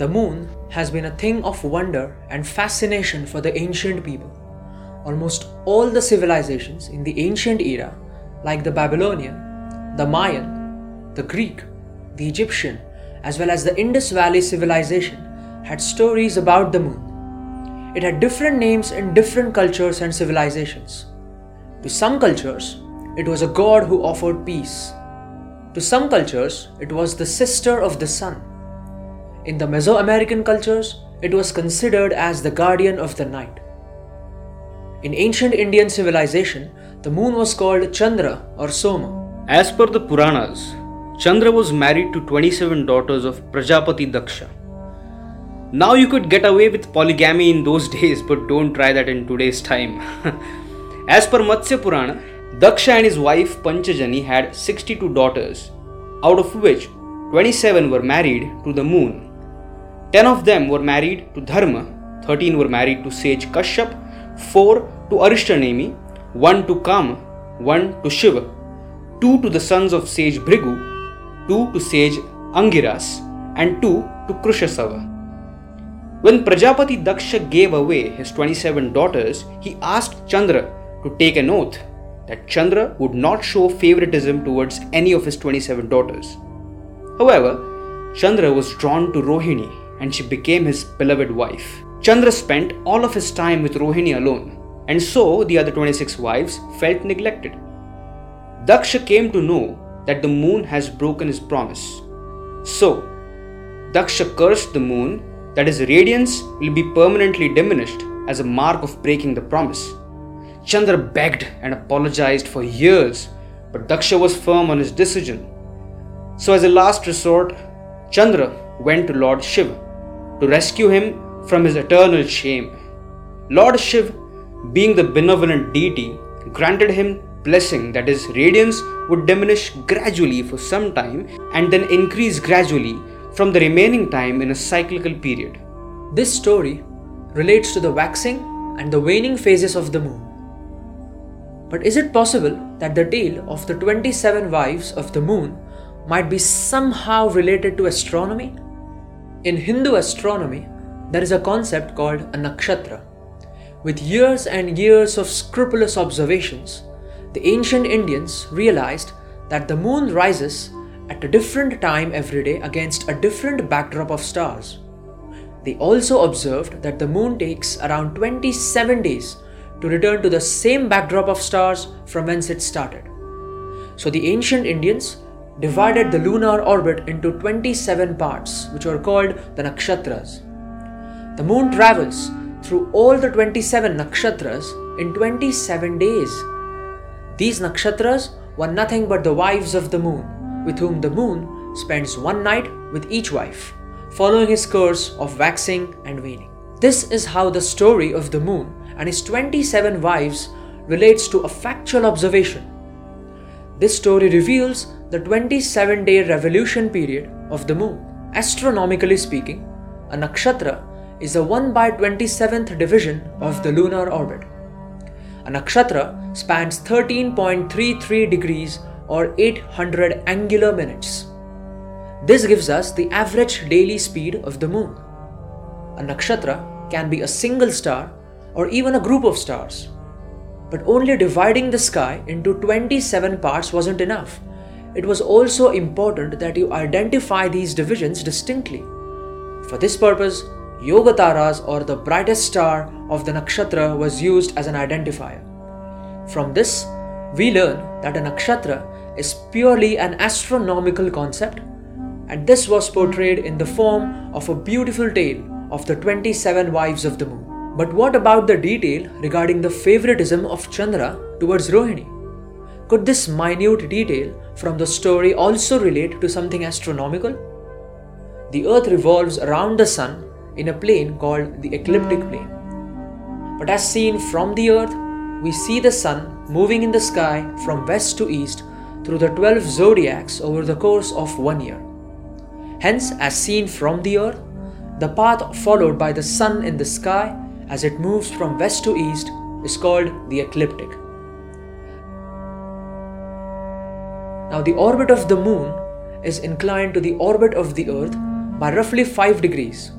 The moon has been a thing of wonder and fascination for the ancient people. Almost all the civilizations in the ancient era, like the Babylonian, the Mayan, the Greek, the Egyptian, as well as the Indus Valley civilization, had stories about the moon. It had different names in different cultures and civilizations. To some cultures, it was a god who offered peace. To some cultures, it was the sister of the sun. In the Mesoamerican cultures, it was considered as the guardian of the night. In ancient Indian civilization, the moon was called Chandra or Soma. As per the Puranas, Chandra was married to 27 daughters of Prajapati Daksha. Now you could get away with polygamy in those days, but don't try that in today's time. As per Matsya Purana, Daksha and his wife Panchajani had 62 daughters, out of which 27 were married to the moon. 10 of them were married to Dharma, 13 were married to sage Kashyap, 4 to Arishtanemi, 1 to Kama, 1 to Shiva, 2 to the sons of sage Bhrigu, 2 to sage Angiras, and 2 to Krushasava. When Prajapati Daksha gave away his 27 daughters, he asked Chandra to take an oath that Chandra would not show favoritism towards any of his 27 daughters. However, Chandra was drawn to Rohini and she became his beloved wife. Chandra spent all of his time with Rohini alone, and so the other 26 wives felt neglected. Daksha came to know that the moon has broken his promise. So, Daksha cursed the moon that his radiance will be permanently diminished as a mark of breaking the promise. Chandra begged and apologized for years, but Daksha was firm on his decision. So, as a last resort, Chandra went to Lord Shiva to rescue him from his eternal shame. Lord Shiv, being the benevolent deity, granted him blessing that his radiance would diminish gradually for some time and then increase gradually from the remaining time in a cyclical period. This story relates to the waxing and the waning phases of the moon. But is it possible that the tale of the 27 wives of the moon might be somehow related to astronomy? In Hindu astronomy, there is a concept called a nakshatra. With years and years of scrupulous observations, the ancient Indians realized that the moon rises at a different time every day against a different backdrop of stars. They also observed that the moon takes around 27 days to return to the same backdrop of stars from whence it started. So the ancient Indians divided the lunar orbit into 27 parts, which are called the nakshatras. The moon travels through all the 27 nakshatras in 27 days. These nakshatras were nothing but the wives of the moon, with whom the moon spends one night with each wife, following his course of waxing and waning. This is how the story of the moon and his 27 wives relates to a factual observation. This story reveals the 27 day revolution period of the moon. Astronomically speaking, a nakshatra is a 1 by 27th division of the lunar orbit. A nakshatra spans 13.33 degrees or 800 angular minutes. This gives us the average daily speed of the moon. A nakshatra can be a single star or even a group of stars. But only dividing the sky into 27 parts wasn't enough it was also important that you identify these divisions distinctly. For this purpose, Yogataras or the brightest star of the nakshatra was used as an identifier. From this, we learn that a nakshatra is purely an astronomical concept, and this was portrayed in the form of a beautiful tale of the 27 wives of the moon. But what about the detail regarding the favoritism of Chandra towards Rohini? Could this minute detail from the story also relate to something astronomical? The earth revolves around the sun in a plane called the ecliptic plane. But as seen from the earth, we see the sun moving in the sky from west to east through the 12 zodiacs over the course of one year. Hence, as seen from the earth, the path followed by the sun in the sky as it moves from west to east is called the ecliptic. Now, the orbit of the moon is inclined to the orbit of the earth by roughly 5 degrees.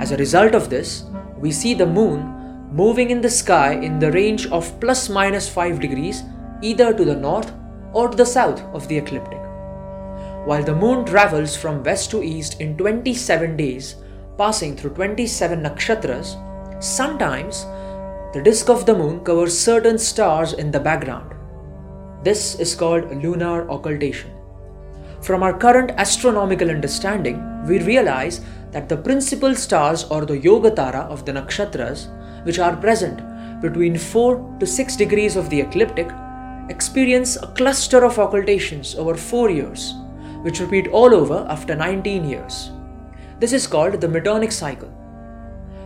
As a result of this, we see the moon moving in the sky in the range of plus minus 5 degrees either to the north or to the south of the ecliptic. While the moon travels from west to east in 27 days, passing through 27 nakshatras, sometimes the disk of the moon covers certain stars in the background. This is called lunar occultation. From our current astronomical understanding, we realize that the principal stars or the Yogatara of the nakshatras, which are present between 4 to 6 degrees of the ecliptic, experience a cluster of occultations over 4 years, which repeat all over after 19 years. This is called the Metonic cycle.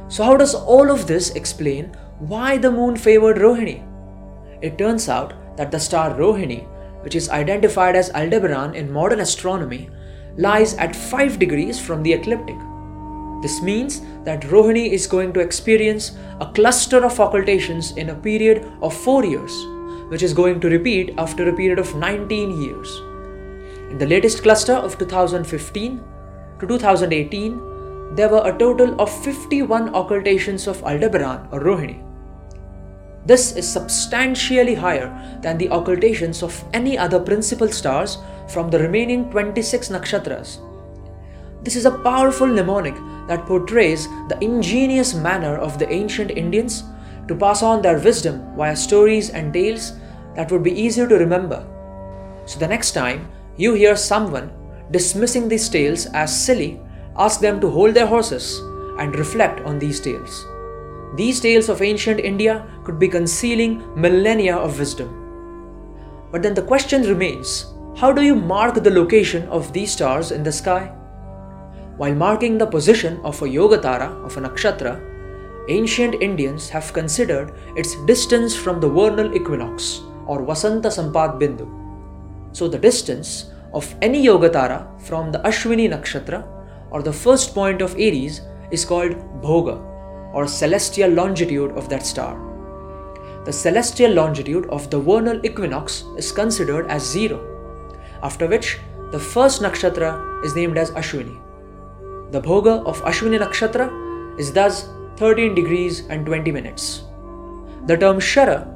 So, how does all of this explain why the moon favored Rohini? It turns out that the star Rohini, which is identified as Aldebaran in modern astronomy, lies at 5 degrees from the ecliptic. This means that Rohini is going to experience a cluster of occultations in a period of 4 years, which is going to repeat after a period of 19 years. In the latest cluster of 2015 to 2018, there were a total of 51 occultations of Aldebaran or Rohini. This is substantially higher than the occultations of any other principal stars from the remaining 26 nakshatras. This is a powerful mnemonic that portrays the ingenious manner of the ancient Indians to pass on their wisdom via stories and tales that would be easier to remember. So, the next time you hear someone dismissing these tales as silly, ask them to hold their horses and reflect on these tales. These tales of ancient India could be concealing millennia of wisdom. But then the question remains how do you mark the location of these stars in the sky? While marking the position of a Yogatara of a nakshatra, ancient Indians have considered its distance from the vernal equinox or Vasanta Sampad Bindu. So the distance of any Yogatara from the Ashwini nakshatra or the first point of Aries is called Bhoga or celestial longitude of that star. The celestial longitude of the vernal equinox is considered as zero, after which the first nakshatra is named as Ashwini. The Bhoga of Ashwini nakshatra is thus 13 degrees and 20 minutes. The term Shara,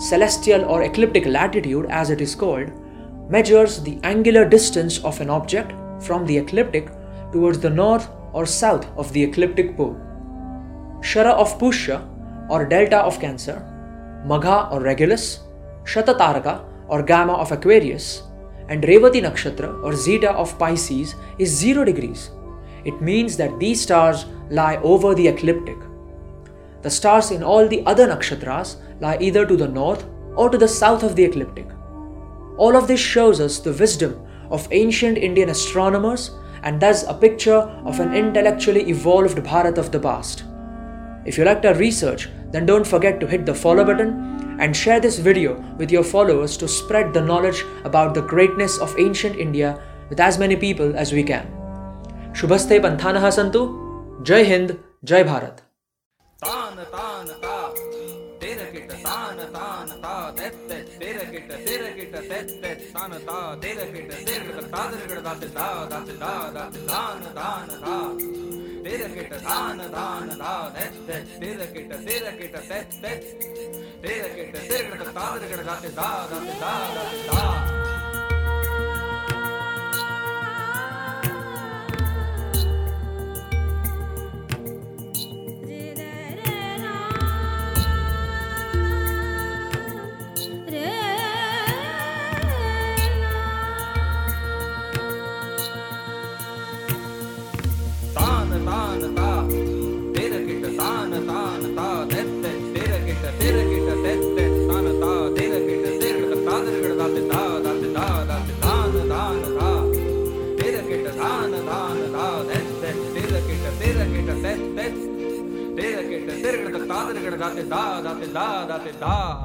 celestial or ecliptic latitude as it is called, measures the angular distance of an object from the ecliptic towards the north or south of the ecliptic pole. Shara of Pushya or delta of Cancer, Magha or Regulus, Shatataraka or Gamma of Aquarius, and Revati Nakshatra or Zeta of Pisces is 0 degrees. It means that these stars lie over the ecliptic. The stars in all the other nakshatras lie either to the north or to the south of the ecliptic. All of this shows us the wisdom of ancient Indian astronomers and thus a picture of an intellectually evolved Bharat of the past. If you liked our research, then don't forget to hit the follow button and share this video with your followers to spread the knowledge about the greatness of ancient India with as many people as we can. Shubhaste Panthanaha Santu, Jai Hind, Jai Bharat. तान तान ता तेर kit तान तान ता तेत तेत तेर किट तेर किट तेत तेत तान ता तेर किट तेर किट तादर किट दाते दा दाते दा दाते तान तान ता கிட்ட தான தான தான தேர கிட்ட தேர கிட்ட தேர கிட்ட தேர கிட்ட தாவர கிட்ட தாத தாத தாத દા દાતે દા